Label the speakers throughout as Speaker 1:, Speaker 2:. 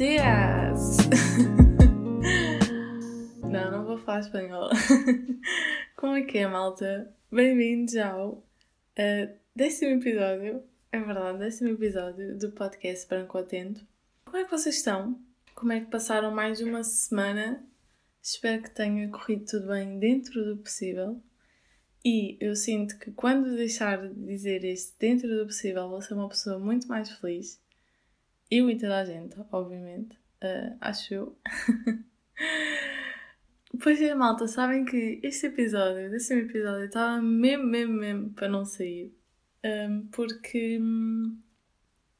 Speaker 1: dias! não, não vou falar espanhol. Como é que é, malta? Bem-vindos ao uh, décimo episódio, é verdade, décimo episódio do podcast Branco Atento. Como é que vocês estão? Como é que passaram mais uma semana? Espero que tenha corrido tudo bem dentro do possível. E eu sinto que quando deixar de dizer este dentro do possível, vou ser uma pessoa muito mais feliz e toda a gente, obviamente, uh, acho eu. pois é, malta, sabem que este episódio, desse episódio, estava mesmo, mesmo, mesmo para não sair. Um, porque,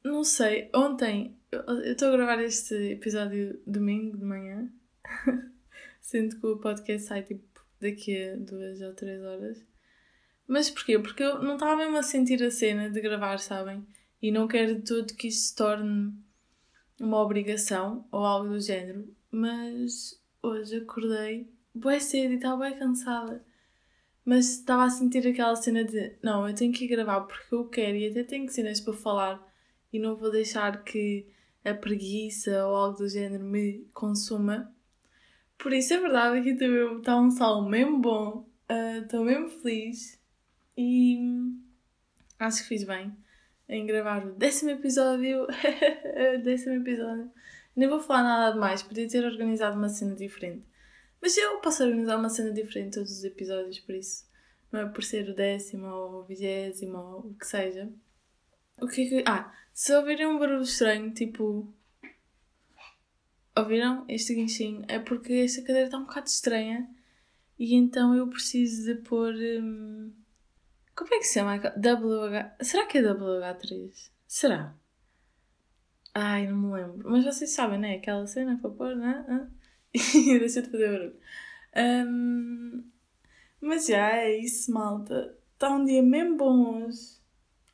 Speaker 1: não sei, ontem, eu estou a gravar este episódio domingo de manhã, sendo que o podcast sai tipo daqui a duas ou três horas. Mas porquê? Porque eu não estava mesmo a sentir a cena de gravar, sabem? E não quero de todo que isto se torne uma obrigação ou algo do género. Mas hoje acordei bem cedo e estava bem cansada. Mas estava a sentir aquela cena de não, eu tenho que ir gravar porque eu quero e até tenho cenas para falar e não vou deixar que a preguiça ou algo do género me consuma. Por isso é verdade, aqui também está um sol mesmo bom, estou uh, mesmo feliz e acho que fiz bem em gravar o décimo episódio. décimo episódio. Nem vou falar nada de mais, podia ter organizado uma cena diferente. Mas eu posso organizar uma cena diferente todos os episódios, por isso. Não é por ser o décimo ou o vigésimo ou o que seja. O que é que. Ah, se ouvirem um barulho estranho, tipo. Ouviram este guinchinho? É porque esta cadeira está um bocado estranha e então eu preciso de pôr. Hum, como é que se chama? WH... Será que é WH3? Será? Ai, não me lembro. Mas vocês sabem, né? Aquela cena para pôr, né? Deixa de fazer barulho. Um... Mas já é isso, malta. Está um dia mesmo bom hoje.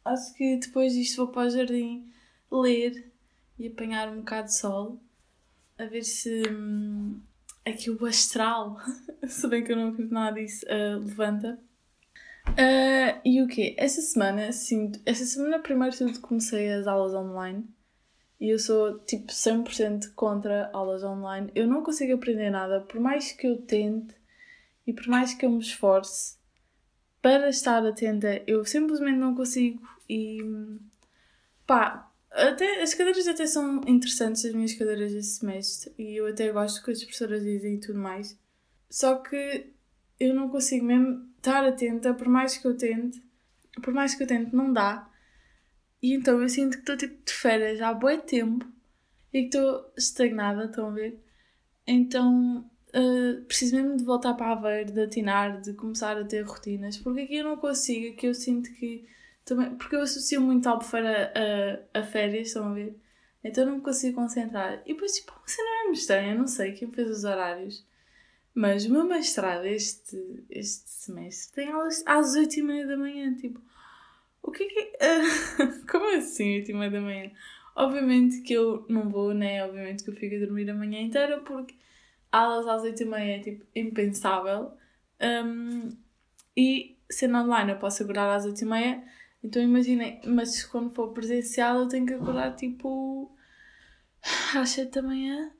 Speaker 1: Acho que depois disto vou para o jardim ler e apanhar um bocado de sol. A ver se hum, aqui o astral, se bem que eu não acredito nada disso, uh, levanta. Uh, e o quê? Esta semana, sim, esta semana primeiro tudo comecei as aulas online e eu sou tipo 100% contra aulas online. Eu não consigo aprender nada, por mais que eu tente e por mais que eu me esforce para estar atenta, eu simplesmente não consigo e pá, até, as cadeiras até são interessantes, as minhas cadeiras desse semestre, e eu até gosto que as professoras dizem e tudo mais. Só que eu não consigo mesmo estar atenta, por mais que eu tente, por mais que eu tente, não dá. E então eu sinto que estou tipo de férias há bom tempo e que estou estagnada, estão a ver? Então uh, preciso mesmo de voltar para a Aveiro, de atinar, de começar a ter rotinas, porque aqui eu não consigo, aqui eu sinto que também, porque eu associo muito albufeira a, a, férias, estão a ver? Então não me consigo concentrar. E depois, tipo, você não é estranha, não sei quem fez os horários. Mas o meu mestrado este, este semestre tem aulas às 8 e meia da manhã. Tipo, o que é que. Uh, como assim 8 e meia da manhã? Obviamente que eu não vou, né? Obviamente que eu fico a dormir a manhã inteira porque aulas às 8 e meia é tipo impensável. Um, e sendo online eu posso acordar às 8 e meia. Então imaginem, mas quando for presencial eu tenho que acordar tipo às 7 da manhã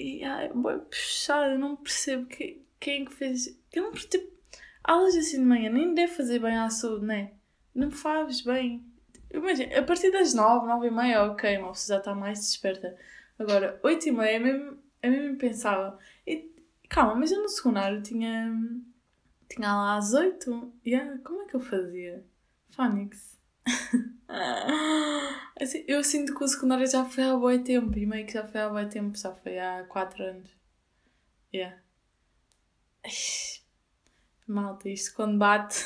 Speaker 1: e ai, puxado, eu não percebo que, quem é que fez. Eu não percebo. Aulas assim de manhã nem deve fazer bem à saúde, né? Não faz bem. Imagina, a partir das 9, 9 e meia, ok, uma pessoa já está mais desperta. Agora, 8 e meia é mesmo, é mesmo impensável. E, calma, mas eu no secundário tinha. Tinha lá às 8. Yeah, como é que eu fazia? Phonics. Assim, eu sinto que o secundário já foi há bom tempo e meio que já foi há bom tempo, já foi há 4 anos. Yeah. Malta, isto quando bate.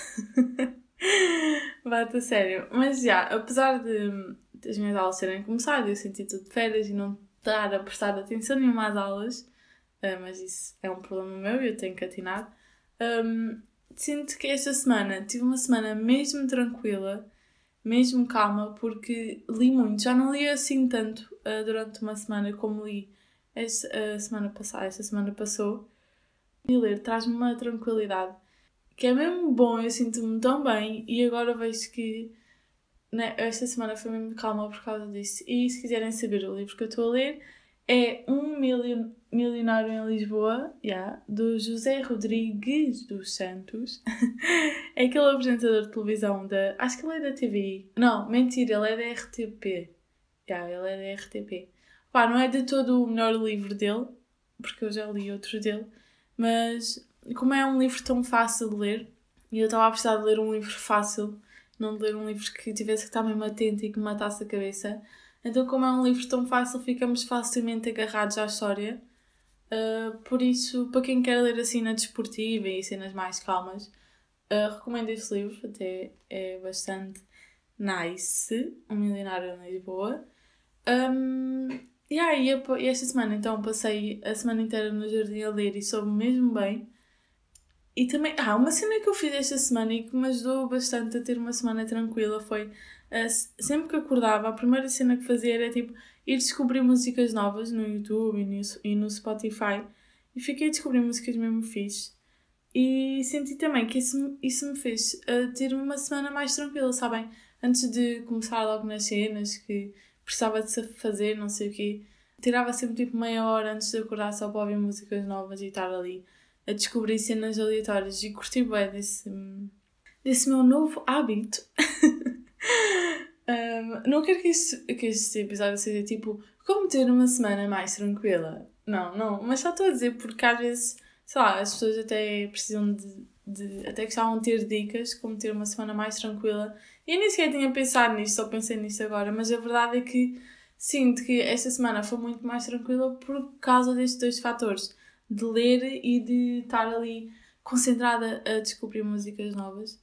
Speaker 1: bate a sério. Mas já, apesar de, as minhas aulas serem começadas, eu senti tudo de férias e não estar a prestar atenção nenhuma às aulas, uh, mas isso é um problema meu e eu tenho que atinar. Um, sinto que esta semana tive uma semana mesmo tranquila mesmo calma, porque li muito. Já não li assim tanto uh, durante uma semana como li esta uh, semana passada, esta semana passou. E ler traz-me uma tranquilidade que é mesmo bom, eu sinto-me tão bem e agora vejo que né, esta semana foi mesmo calma por causa disso. E se quiserem saber o livro que eu estou a ler, é Um Milionário em Lisboa, yeah, do José Rodrigues dos Santos. é aquele apresentador de televisão da. Acho que ele é da TVI. Não, mentira, ele é da RTP. Yeah, ele é da RTP. Pá, não é de todo o melhor livro dele, porque eu já li outros dele, mas como é um livro tão fácil de ler, e eu estava a precisar de ler um livro fácil, não de ler um livro que tivesse que estar mesmo atento e que me matasse a cabeça. Então, como é um livro tão fácil, ficamos facilmente agarrados à história. Uh, por isso, para quem quer ler assim na desportiva e cenas mais calmas, uh, recomendo este livro, até é bastante nice. Um Milionário em Lisboa. Um, e aí, esta semana, então, passei a semana inteira no jardim a ler e soube mesmo bem. E também, ah, uma cena que eu fiz esta semana e que me ajudou bastante a ter uma semana tranquila foi, sempre que acordava, a primeira cena que fazia era tipo ir descobrir músicas novas no YouTube e no, e no Spotify. E fiquei a descobrir músicas mesmo fixe. E senti também que isso, isso me fez uh, ter uma semana mais tranquila, sabem? Antes de começar logo nas cenas que precisava de fazer, não sei o quê. Tirava sempre tipo meia hora antes de acordar só para ouvir músicas novas e estar ali a descobrir cenas aleatórias e curti bem desse, desse meu novo hábito. um, não quero que este, que este episódio seja tipo como ter uma semana mais tranquila. Não, não, mas só estou a dizer porque às vezes, sei lá, as pessoas até precisam de, de até gostavam de ter dicas como ter uma semana mais tranquila. E eu nem sequer tinha pensado nisto, só pensei nisto agora, mas a verdade é que sinto que esta semana foi muito mais tranquila por causa destes dois fatores de ler e de estar ali concentrada a descobrir músicas novas.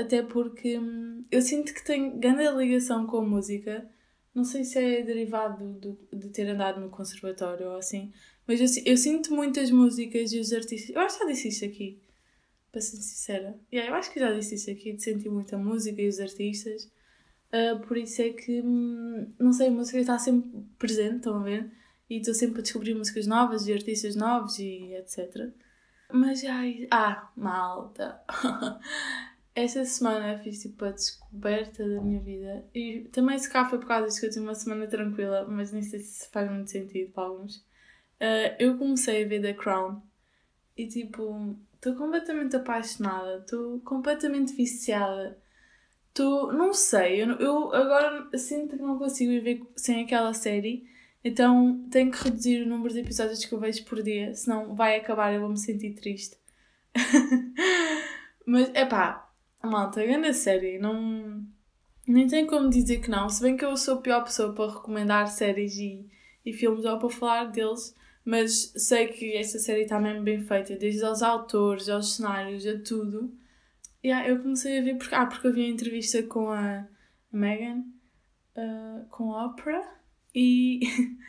Speaker 1: Até porque hum, eu sinto que tenho grande ligação com a música. Não sei se é derivado do, de ter andado no conservatório ou assim, mas eu, eu, sinto muitas músicas e os artistas. Eu acho que já disse isto aqui, para ser sincera. Yeah, eu acho que já disse isto aqui, de sentir muita música e os artistas. Uh, por isso é que, hum, não sei, a música está sempre presente, estão a ver? e estou sempre a descobrir músicas novas e artistas novos e etc. Mas ai, ah, malta! Esta semana fiz tipo a descoberta da minha vida e também se cá foi por causa disso que eu tive uma semana tranquila, mas nem sei se faz muito sentido para alguns. Uh, eu comecei a ver The Crown e tipo, estou completamente apaixonada, estou completamente viciada. Estou, não sei, eu, eu agora sinto que não consigo viver sem aquela série então tenho que reduzir o número de episódios que eu vejo por dia, senão vai acabar e eu vou me sentir triste. Mas é pá, malta, grande série, não. Nem tem como dizer que não. Se bem que eu sou a pior pessoa para recomendar séries e, e filmes ou para falar deles, mas sei que esta série está mesmo bem feita, desde aos autores, aos cenários, a tudo. Yeah, eu comecei a ver porque, ah, porque eu vi a entrevista com a Megan, uh, com a Oprah e,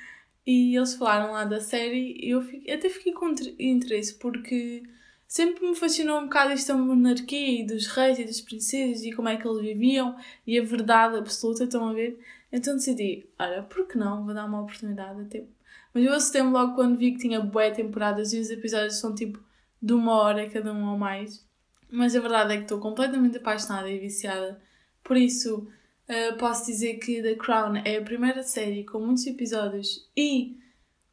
Speaker 1: e eles falaram lá da série e eu fiquei, até fiquei com interesse porque sempre me fascinou um bocado esta monarquia e dos reis e das princesas e como é que eles viviam e a verdade absoluta, estão a ver? Então decidi, olha, por que não? Vou dar uma oportunidade até. Mas eu assustei-me logo quando vi que tinha boé temporadas e os episódios são tipo de uma hora cada um ou mais. Mas a verdade é que estou completamente apaixonada e viciada. Por isso, Uh, posso dizer que The Crown é a primeira série com muitos episódios e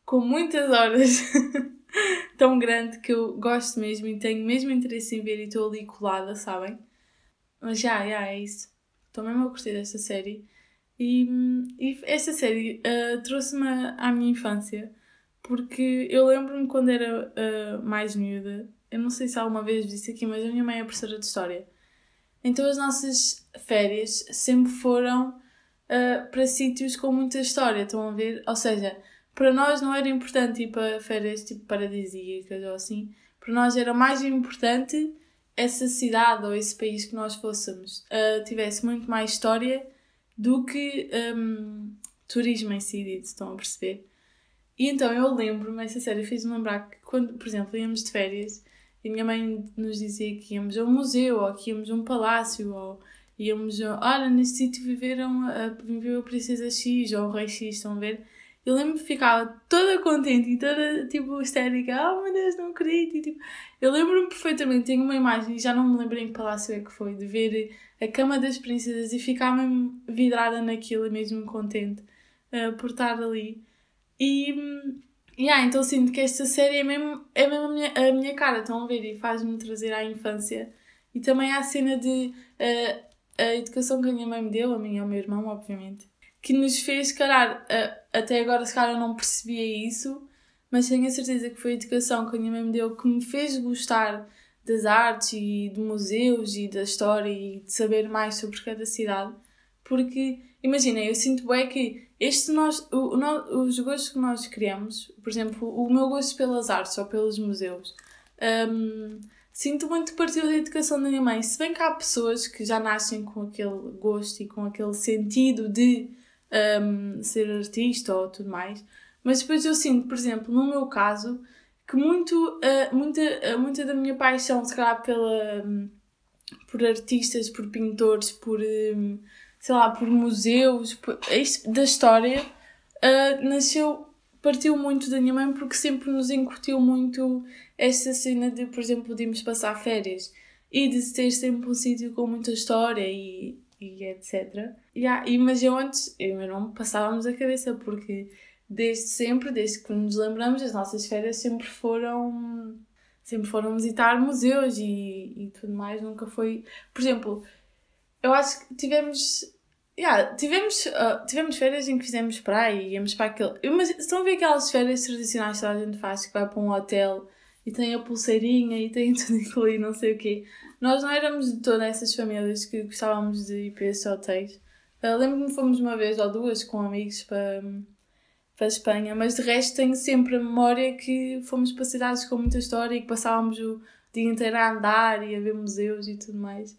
Speaker 1: com muitas horas tão grande que eu gosto mesmo e tenho mesmo interesse em ver e estou ali colada, sabem? Mas já, já, é isso. Estou mesmo a curtir desta série. E, e esta série uh, trouxe-me à minha infância porque eu lembro-me quando era uh, mais miúda, eu não sei se alguma vez disse aqui, mas a minha mãe é professora de História. Então as nossas férias sempre foram uh, para sítios com muita história, estão a ver? Ou seja, para nós não era importante ir para férias tipo paradisíacas ou assim, para nós era mais importante essa cidade ou esse país que nós fôssemos uh, tivesse muito mais história do que um, turismo em si, estão a perceber? E então eu lembro-me, essa série fez-me lembrar que quando, por exemplo, íamos de férias e minha mãe nos dizia que íamos a um museu, ou que íamos a um palácio, ou íamos a... Olha, neste sítio viveram a, viveu a princesa X ou o rei X, estão a ver? Eu lembro que ficava toda contente e toda, tipo, histérica. Oh, meu Deus, não acredito. E, tipo, eu lembro-me perfeitamente, tenho uma imagem, já não me lembro em que palácio é que foi, de ver a cama das princesas e ficar mesmo vidrada naquilo e mesmo contente uh, por estar ali. E, yeah, então sinto que esta série é mesmo, é mesmo a, minha, a minha cara, estão a ver? E faz-me trazer à infância. E também há a cena de uh, a educação que a minha mãe me deu, a minha e ao meu irmão, obviamente, que nos fez, calhar, uh, até agora se calhar eu não percebia isso, mas tenho a certeza que foi a educação que a minha mãe me deu que me fez gostar das artes e de museus e da história e de saber mais sobre cada cidade. Porque, imagina, eu sinto bem que este nós, o, o, os gostos que nós criamos, por exemplo, o meu gosto pelas artes ou pelos museus, um, sinto muito partiu da educação da minha mãe. Se bem que há pessoas que já nascem com aquele gosto e com aquele sentido de um, ser artista ou tudo mais, mas depois eu sinto, por exemplo, no meu caso, que muito, uh, muita, uh, muita da minha paixão, se calhar, pela, um, por artistas, por pintores, por, um, sei lá, por museus, por, da história, uh, nasceu, partiu muito da minha mãe porque sempre nos incutiu muito esta cena de, por exemplo, irmos passar férias e de ter sempre um sítio com muita história e, e etc. Yeah, e, mas eu antes, eu não passávamos a cabeça porque desde sempre, desde que nos lembramos, as nossas férias sempre foram sempre foram visitar museus e, e tudo mais, nunca foi. Por exemplo, eu acho que tivemos. Yeah, tivemos, uh, tivemos férias em que fizemos praia e íamos para aquele. Mas estão a ver aquelas férias tradicionais que a gente faz, que vai para um hotel e tem a pulseirinha e tem tudo incluído, não sei o quê. Nós não éramos de todas essas famílias que gostávamos de ir para esses hotéis. Lembro-me que fomos uma vez ou duas com amigos para para a Espanha, mas de resto tenho sempre a memória que fomos para cidades com muita história e que passávamos o dia inteiro a andar e a ver museus e tudo mais.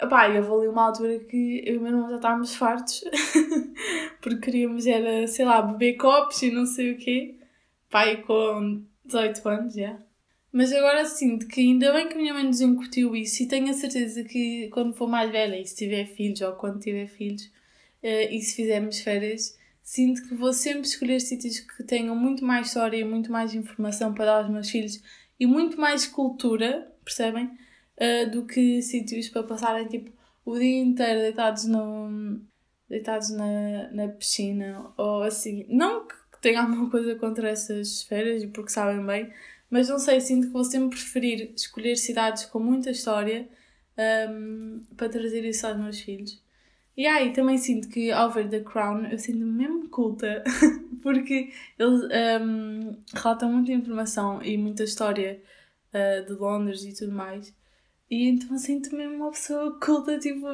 Speaker 1: Epá, e houve ali uma altura que eu e o meu irmão já estávamos fartos porque queríamos era, sei lá, beber copos e não sei o quê. Pai com 18 anos, já. Mas agora sinto que ainda bem que a minha mãe nos incutiu isso e tenho a certeza que quando for mais velha e se tiver filhos ou quando tiver filhos uh, e se fizermos férias, sinto que vou sempre escolher sítios que tenham muito mais história e muito mais informação para dar aos meus filhos e muito mais cultura, percebem? Uh, do que sítios para passarem tipo o dia inteiro deitados no deitados na, na piscina ou assim. Não que tenha alguma coisa contra essas férias, porque sabem bem, mas não sei, sinto que vou sempre preferir escolher cidades com muita história um, para trazer isso aos meus filhos. E aí também sinto que ao ver The Crown eu sinto-me mesmo culta, porque eles um, relatam muita informação e muita história uh, de Londres e tudo mais. E então sinto-me mesmo uma pessoa culta, tipo,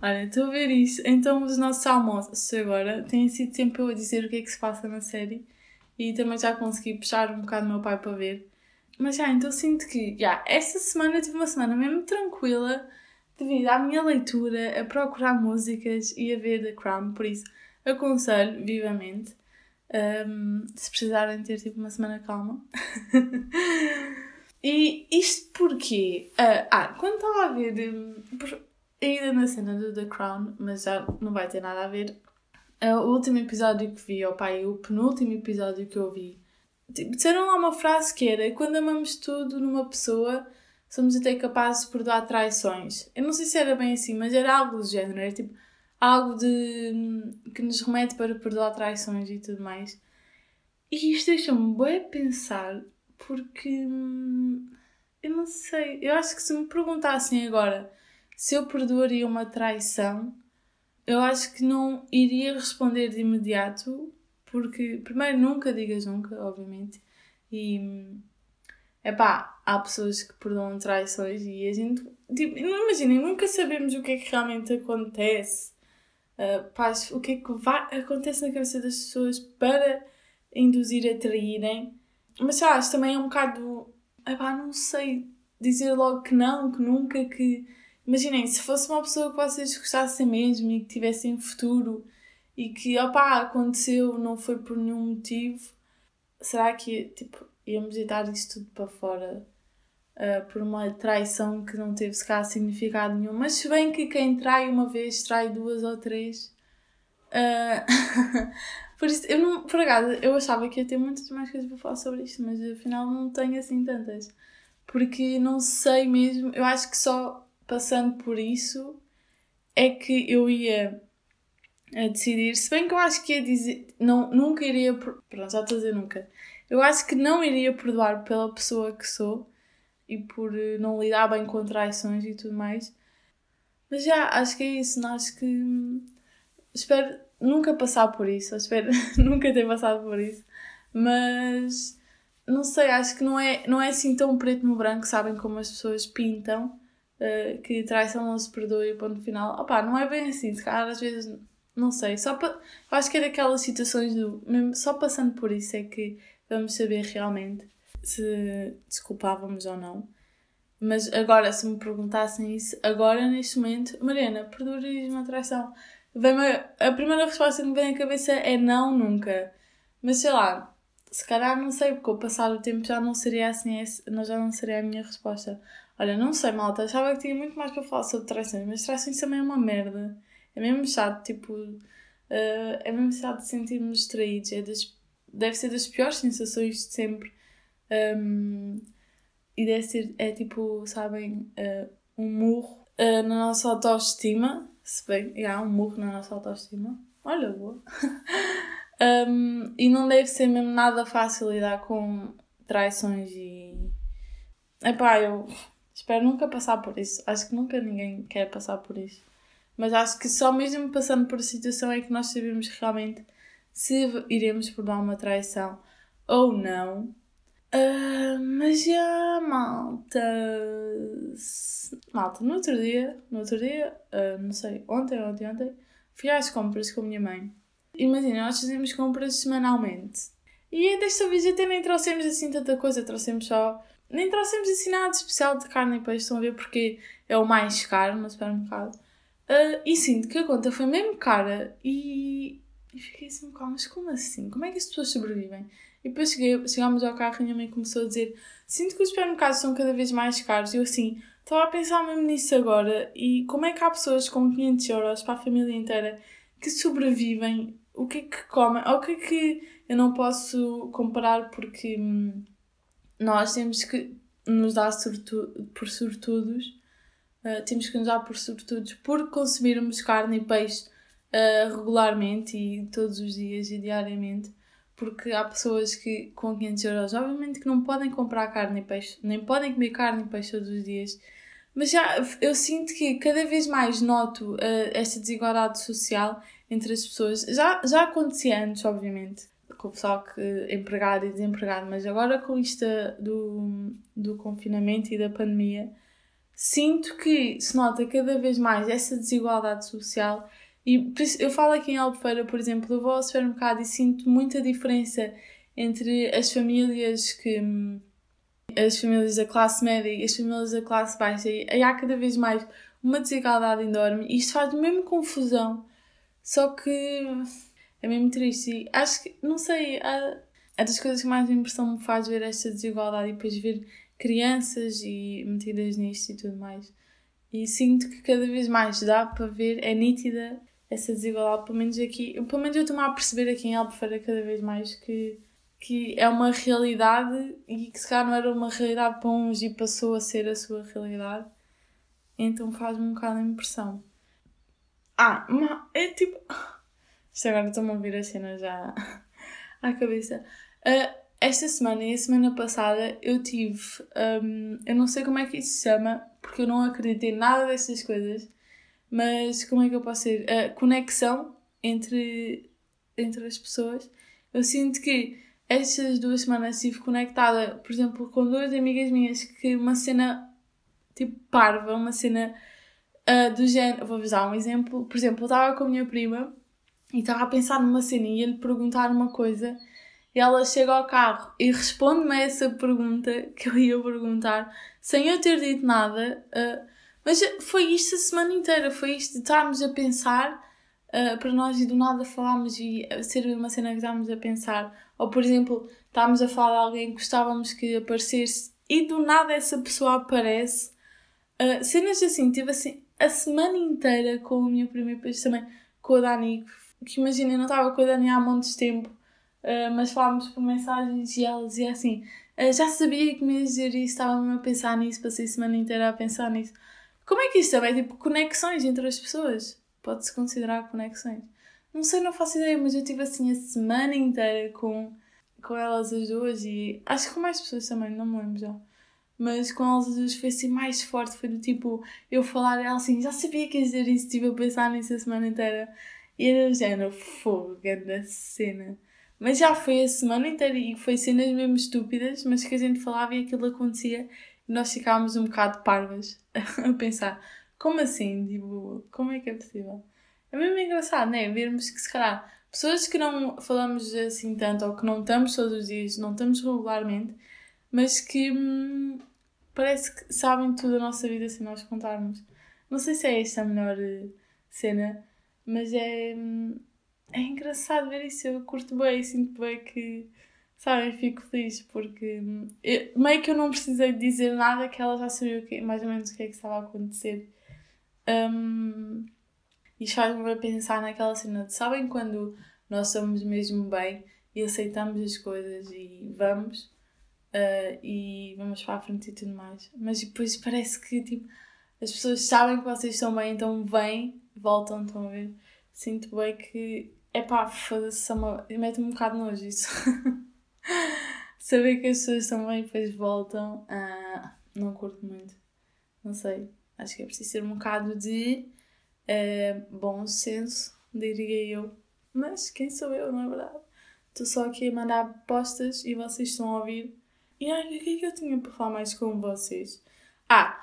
Speaker 1: olha, estou a ver isso. Então os nossos almoços agora têm sido sempre eu a dizer o que é que se passa na série e também já consegui puxar um bocado o meu pai para ver. Mas já, então sinto que, já, esta semana tive uma semana mesmo tranquila devido à minha leitura, a procurar músicas e a ver The Crown, por isso aconselho vivamente. Um, se precisarem ter tipo uma semana calma. e isto porque. Uh, ah, quando estava a ver. Um, ainda na cena do The Crown, mas já não vai ter nada a ver. Uh, o último episódio que vi, ou pai, o penúltimo episódio que eu vi, tipo, disseram lá uma frase que era: quando amamos tudo numa pessoa somos até capazes de perdoar traições. Eu não sei se era bem assim, mas era algo do género, era tipo algo de que nos remete para perdoar traições e tudo mais. E isto deixa-me bem pensar, porque hum, eu não sei, eu acho que se me perguntassem agora se eu perdoaria uma traição, eu acho que não iria responder de imediato, porque primeiro nunca digas nunca, obviamente, e hum, Epá, há pessoas que perdoam traições e a gente. Tipo, imaginem, nunca sabemos o que é que realmente acontece. Uh, pá, o que é que vai, acontece na cabeça das pessoas para induzir a traírem. Mas sei lá, isto também é um bocado. Epá, não sei dizer logo que não, que nunca, que. Imaginem, se fosse uma pessoa que vocês gostassem mesmo e que tivessem futuro e que, opá, aconteceu, não foi por nenhum motivo, será que, tipo, íamos deitar isso tudo para fora uh, por uma traição que não teve se cá significado nenhum. Mas se bem que quem trai uma vez trai duas ou três. Uh, por isso, eu não, por acaso, eu achava que ia ter muitas mais coisas para falar sobre isto, mas afinal não tenho assim tantas. Porque não sei mesmo, eu acho que só passando por isso é que eu ia a decidir. Se bem que eu acho que ia dizer. Não, nunca iria. Pronto, já estou a dizer nunca. Eu acho que não iria perdoar pela pessoa que sou e por eh, não lidar bem com traições e tudo mais. Mas já, acho que é isso. Não, acho que. Hum, espero nunca passar por isso. Espero nunca ter passado por isso. Mas. Não sei, acho que não é, não é assim tão preto no branco, sabem como as pessoas pintam. Uh, que traição não se perdoa e ponto final. Opá, não é bem assim. Se calhar às vezes. Não sei. Só pa... Acho que é daquelas situações do. Mesmo só passando por isso é que vamos saber realmente se desculpávamos ou não. Mas agora, se me perguntassem isso, agora neste momento, Mariana, perdoarias uma traição? a primeira resposta que me vem à cabeça é não, nunca. Mas sei lá, se calhar não sei, porque ao passar o tempo já não seria assim, já não seria a minha resposta. Olha, não sei, malta, achava que tinha muito mais para falar sobre traições, mas traições também é uma merda. É mesmo chato, tipo, uh, é mesmo chato sentirmos traídos. É das, deve ser das piores sensações de sempre. Um, e deve ser, é tipo, sabem, uh, um murro uh, na nossa autoestima. Se bem, há um murro na nossa autoestima. Olha, boa. um, e não deve ser mesmo nada fácil lidar com traições e. Epá, eu espero nunca passar por isso. Acho que nunca ninguém quer passar por isso. Mas acho que só mesmo passando por a situação é que nós sabemos realmente se iremos perdoar uma traição ou não. Uh, mas já, malta. Malta, no outro dia, no outro dia, uh, não sei, ontem, ontem, ontem, fui às compras com a minha mãe. Imagina, nós fazemos compras semanalmente. E desta vez até nem trouxemos assim tanta coisa, trouxemos só. Nem trouxemos assim nada especial de carne e peixe, estão a ver? Porque é o mais caro no supermercado. Uh, e sinto que a conta foi mesmo cara e, e fiquei assim, calma, mas como assim? Como é que as pessoas sobrevivem? E depois cheguei, chegámos ao carro e a minha mãe começou a dizer: Sinto que os supermercados são cada vez mais caros. E eu assim, estava a pensar mesmo nisso agora. E como é que há pessoas com 500 euros para a família inteira que sobrevivem? O que é que comem? Ou o que é que eu não posso comparar porque hum, nós temos que nos dar por sortudos. Uh, temos que nos dar por sortudos por consumirmos carne e peixe uh, regularmente e todos os dias e diariamente porque há pessoas que com 500 euros, obviamente que não podem comprar carne e peixe, nem podem comer carne e peixe todos os dias, mas já eu sinto que cada vez mais noto uh, esta desigualdade social entre as pessoas. Já, já acontecia antes, obviamente, com o pessoal que empregado e desempregado, mas agora com isto do, do confinamento e da pandemia, sinto que se nota cada vez mais essa desigualdade social e eu falo aqui em Albufeira, por exemplo, eu vou ao supermercado e sinto muita diferença entre as famílias que. as famílias da classe média e as famílias da classe baixa. E há cada vez mais uma desigualdade enorme e isto faz mesmo confusão. Só que é mesmo triste. E acho que, não sei, é das coisas que mais impressão me faz ver esta desigualdade e depois ver crianças e metidas nisto e tudo mais. E sinto que cada vez mais dá para ver, é nítida essa desigualdade, pelo menos aqui, pelo menos eu estou-me a perceber aqui em Albufeira cada vez mais que, que é uma realidade e que se calhar não era uma realidade para uns e passou a ser a sua realidade. Então faz-me um bocado a impressão. Ah, mas é tipo. Isto agora estou-me a ouvir a cena já à cabeça. Uh, esta semana e a semana passada eu tive. Um, eu não sei como é que isso se chama, porque eu não acredito em nada dessas coisas mas como é que eu posso ser? A conexão entre, entre as pessoas. Eu sinto que estas duas semanas estive conectada, por exemplo, com duas amigas minhas que uma cena tipo parva, uma cena uh, do género. Vou usar um exemplo. Por exemplo, eu estava com a minha prima e estava a pensar numa cena e ia-lhe perguntar uma coisa e ela chega ao carro e responde-me a essa pergunta que eu ia perguntar sem eu ter dito nada. Uh, mas foi isto a semana inteira, foi isto de estarmos a pensar uh, para nós e do nada falámos e ser uma cena que estávamos a pensar. Ou, por exemplo, estávamos a falar de alguém que gostávamos que aparecesse e do nada essa pessoa aparece. Uh, cenas assim, tive assim a semana inteira com a minha prima e depois também com a Dani, que imagina, eu não estava com a Dani há muitos tempo, uh, mas falámos por mensagens e ela dizia assim: uh, Já sabia que me ia dizer isso, estava mesmo a pensar nisso, passei a semana inteira a pensar nisso. Como é que isto também é tipo conexões entre as pessoas? Pode-se considerar conexões. Não sei, não faço ideia, mas eu tive assim a semana inteira com, com elas as duas e acho que com mais pessoas também, não me lembro já. Mas com elas as duas foi assim mais forte, foi do tipo eu falar ela assim, já sabia que ia dizer isso, estive a pensar nisso a semana inteira. E era o género, fogo, grande cena. Mas já foi a semana inteira e foi cenas mesmo estúpidas, mas que a gente falava e aquilo acontecia e nós ficávamos um bocado parvas a pensar, como assim? Tipo, como é que é possível? É mesmo engraçado, né? Vermos que se calhar pessoas que não falamos assim tanto ou que não estamos todos os dias, não estamos regularmente, mas que hum, parece que sabem tudo a nossa vida se nós contarmos. Não sei se é esta a melhor eh, cena, mas é. Hum, é engraçado ver isso. Eu curto bem, sinto bem que, sabem, fico feliz porque hum, eu, meio que eu não precisei dizer nada que ela já sabia que, mais ou menos o que é que estava a acontecer. Um, isto faz-me pensar naquela cena de sabem quando nós somos mesmo bem e aceitamos as coisas e vamos uh, e vamos para a frente e tudo mais. Mas depois parece que tipo, as pessoas sabem que vocês estão bem, então vêm, voltam, estão a ver? Sinto bem que é pá, foda-se, mete-me um bocado nojo isso. Saber que as pessoas também depois voltam, uh, não curto muito. Não sei. Acho que é preciso ter um bocado de uh, bom senso, diria eu. Mas quem sou eu, não é verdade? Estou só aqui a mandar postas e vocês estão a ouvir. E ai, o que é que eu tinha para falar mais com vocês? Ah,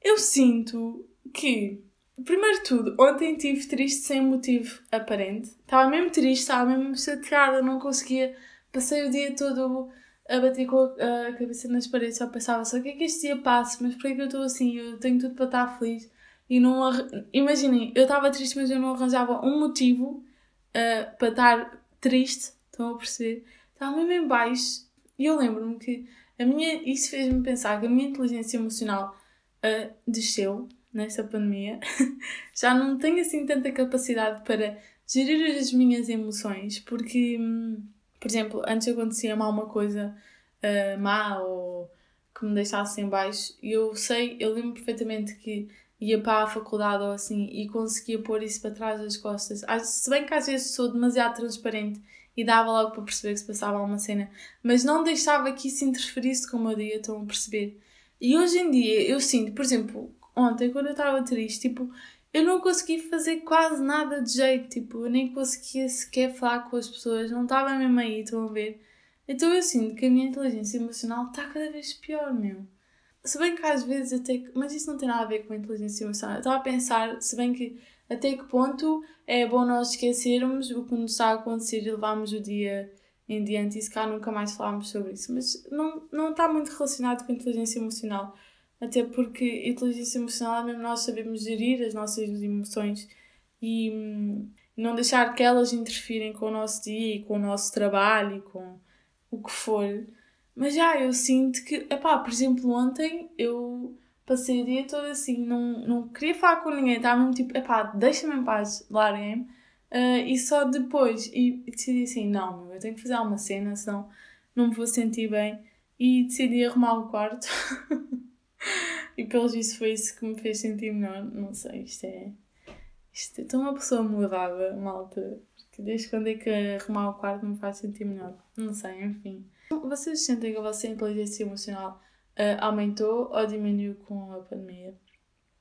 Speaker 1: eu sinto que Primeiro de tudo, ontem estive triste sem motivo aparente. Estava mesmo triste, estava mesmo chateada, não conseguia. Passei o dia todo a bater com a, cabeça nas paredes, só pensava só o que é que este dia passa, mas por que eu estou assim? Eu tenho tudo para estar feliz. E não. Imaginem, eu estava triste, mas eu não arranjava um motivo uh, para estar triste. Estão a perceber? Estava mesmo em baixo. E eu lembro-me que a minha, isso fez-me pensar que a minha inteligência emocional uh, desceu nesta pandemia, já não tenho assim tanta capacidade para gerir as minhas emoções, porque, hum, por exemplo, antes acontecia mal uma coisa uh, má ou que me deixasse em baixo, e eu sei, eu lembro perfeitamente que ia para a faculdade ou assim e conseguia pôr isso para trás das costas. Se bem que às vezes sou demasiado transparente e dava logo para perceber que se passava alguma cena, mas não deixava que isso interferisse com o meu dia, estão a perceber? E hoje em dia eu sinto, por exemplo, ontem, quando eu estava triste, tipo, eu não consegui fazer quase nada de jeito, tipo, eu nem conseguia sequer falar com as pessoas, não estava mesmo aí, estão a ver? Então eu sinto que a minha inteligência emocional está cada vez pior, meu. Se bem que às vezes até que. Mas isso não tem nada a ver com a inteligência emocional. Eu estava a pensar, se bem que até que ponto é bom nós esquecermos o que nos está a acontecer e levarmos o dia em diante e se cá nunca mais falarmos sobre isso. Mas não, não está muito relacionado com a inteligência emocional. Até porque inteligência emocional é mesmo nós sabemos gerir as nossas emoções e hum, não deixar que elas interfirem com o nosso dia e com o nosso trabalho e com o que for. Mas já, eu sinto que, epá, por exemplo, ontem eu passei o dia todo assim, não, não queria falar com ninguém, estava mesmo tipo, epá, deixa-me em paz, larguem-me. Uh, e só depois, e, e decidi assim, não, eu tenho que fazer alguma cena, senão não me vou sentir bem. E decidi arrumar o quarto. e pelo visto foi isso que me fez sentir melhor. Não sei, isto é. Isto é tão uma pessoa mudada, malta. Porque desde quando é que arrumar o quarto me faz sentir melhor? Não sei, enfim. Vocês sentem que a vossa inteligência emocional uh, aumentou ou diminuiu com a pandemia?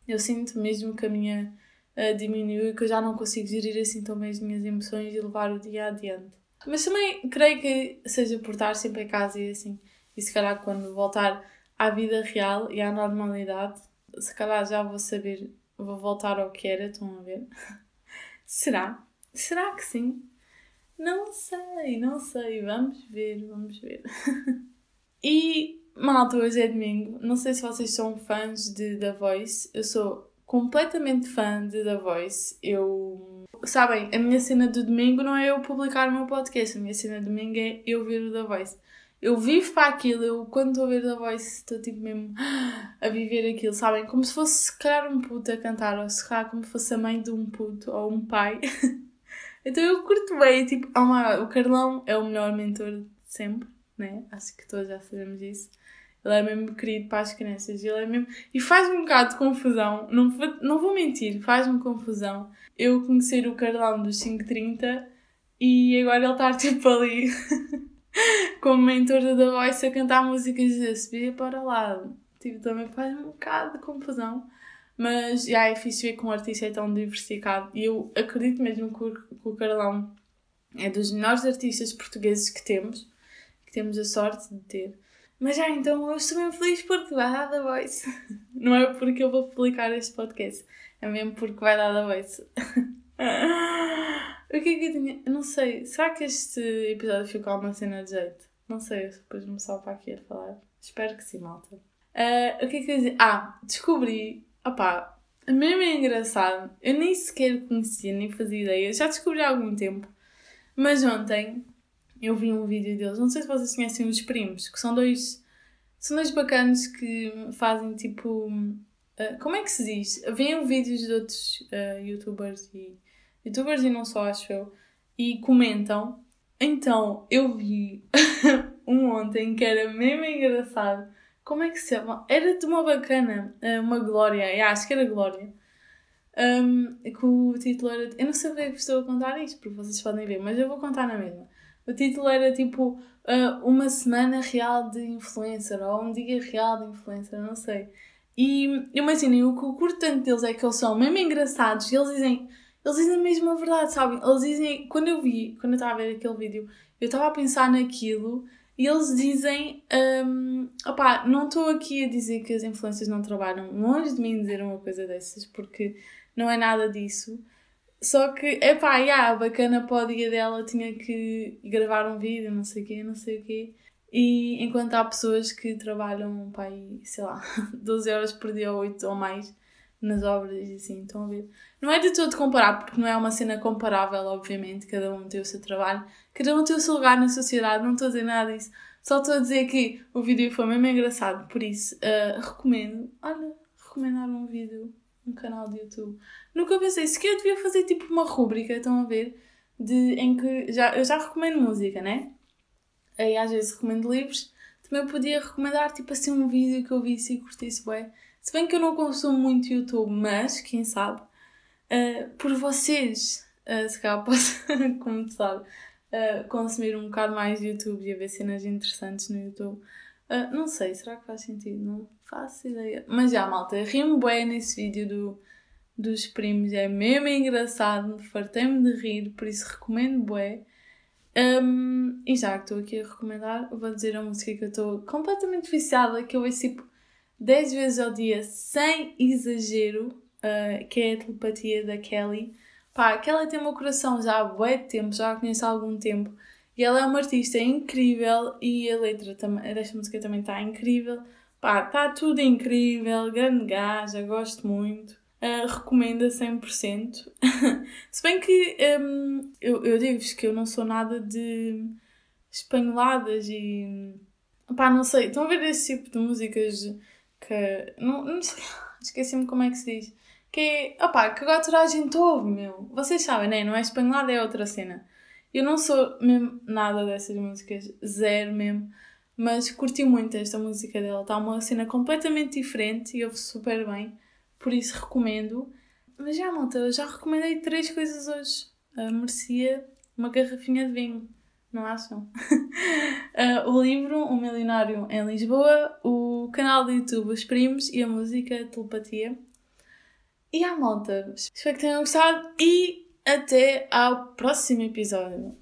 Speaker 1: Eu sinto mesmo que a minha uh, diminuiu e que eu já não consigo gerir assim tão bem as minhas emoções e levar o dia adiante. Mas também creio que seja por estar sempre em casa e assim. E se calhar quando voltar à vida real e à normalidade, se calhar já vou saber, vou voltar ao que era, estão a ver? Será? Será que sim? Não sei, não sei. Vamos ver, vamos ver. e, malta, hoje é domingo. Não sei se vocês são fãs de The Voice. Eu sou completamente fã de The Voice. Eu. Sabem, a minha cena do domingo não é eu publicar o meu podcast. A minha cena do domingo é eu ver o The Voice. Eu vivo para aquilo, eu quando estou a ver The Voice estou tipo mesmo a viver aquilo, sabem? Como se fosse se calhar um puto a cantar, ou se calhar como se fosse a mãe de um puto ou um pai. então eu curto bem, tipo, oh my God, o Carlão é o melhor mentor de sempre, né? Acho que todos já sabemos isso. Ele é mesmo querido para as crianças. Ele é mesmo. E faz-me um bocado de confusão. Não, vou- não vou mentir, faz-me confusão. Eu conhecer o Carlão dos 530 e agora ele estar tipo ali como mentor da Voice a cantar músicas de subir para lá. Tipo, também faz um bocado de confusão. Mas já é fixe ver que um artista é tão diversificado. E eu acredito mesmo que o, Carlão é dos melhores artistas portugueses que temos, que temos a sorte de ter. Mas já então eu estou mesmo feliz porque vai dar The Voice. Não é porque eu vou publicar este podcast, é mesmo porque vai dar The Voice. o que é que eu tinha? Não sei. Será que este episódio ficou uma cena de jeito? Não sei, eu depois-me só para aqui a falar. Espero que sim, malta. Ah, o que é que eu ia dizer? Ah, descobri. Opá, mesmo é engraçado. Eu nem sequer conhecia, nem fazia ideia. Já descobri há algum tempo. Mas ontem eu vi um vídeo deles. Não sei se vocês conhecem os primos, que são dois. São dois bacanos que fazem tipo. ah, como é que se diz? Vêem vídeos de outros ah, youtubers e. Youtubers e não só, acho eu. E comentam. Então, eu vi um ontem que era mesmo engraçado. Como é que se chama? Era de uma bacana, ah, uma Glória, yeah, acho que era Glória. Um, que o título era. Eu não sei porque é que estou a contar isto, porque vocês podem ver, mas eu vou contar na mesma. O título era tipo ah, Uma Semana Real de Influencer ou Um Dia Real de Influencer, não sei. E imaginem, o que eu curto tanto deles é que eles são mesmo engraçados e eles dizem. Eles dizem mesmo a verdade, sabem? Eles dizem. Quando eu vi, quando eu estava a ver aquele vídeo, eu estava a pensar naquilo e eles dizem. Um, opá, não estou aqui a dizer que as influências não trabalham. Longe de mim dizer uma coisa dessas, porque não é nada disso. Só que, epá, yeah, bacana para o dia dela tinha que gravar um vídeo, não sei o quê, não sei o quê. E enquanto há pessoas que trabalham, pá, aí, sei lá, 12 horas por dia ou 8 ou mais nas obras e assim, estão a ver? Não é de todo comparar, porque não é uma cena comparável, obviamente, cada um tem o seu trabalho, cada um tem o seu lugar na sociedade, não estou a dizer nada disso. Só estou a dizer que o vídeo foi mesmo engraçado, por isso ah, recomendo, olha, recomendar um vídeo, um canal de YouTube. Nunca pensei, se que eu devia fazer tipo uma rúbrica, estão a ver? De, em que já, eu já recomendo música, né? Aí às vezes recomendo livros. Também podia recomendar tipo assim um vídeo que eu visse e curtisse bem. Se bem que eu não consumo muito YouTube, mas quem sabe, ah, por vocês, ah, se calhar posso começar a consumir um bocado mais YouTube e ver cenas interessantes no YouTube. Não sei, será que faz sentido? Não faço ideia. Mas já, malta, ri-me bem nesse vídeo do, dos primos, é mesmo engraçado, fartei-me de rir, por isso recomendo bué. Um, e já que estou aqui a recomendar, vou dizer a música que eu estou completamente viciada, que eu ouço tipo 10 vezes ao dia, sem exagero, uh, que é a telepatia da Kelly. Pá, a Kelly tem o meu coração já há bué de tempo, já a conheço há algum tempo. E ela é uma artista incrível e a letra também, desta música também está incrível. Pá, está tudo incrível, grande gaja, gosto muito. Uh, recomendo a 100%. Se bem que um, eu, eu digo-vos que eu não sou nada de espanholadas e. Pá, não sei. Estão a ver esse tipo de músicas que. Não, não sei. Esqueci-me como é que se diz. Que é. Opá, que agora toda a gente ouve, meu. Vocês sabem, né? Não é espanholada, é outra cena. Eu não sou mesmo nada dessas músicas, zero mesmo. Mas curti muito esta música dela. Está uma cena completamente diferente e ouve super bem. Por isso recomendo. Mas já, malta, eu já recomendei três coisas hoje. Uh, merecia uma garrafinha de vinho, não acham? uh, o livro O Milionário em Lisboa, o canal do YouTube Os Primos e a música Telepatia. E à malta, espero que tenham gostado e até ao próximo episódio.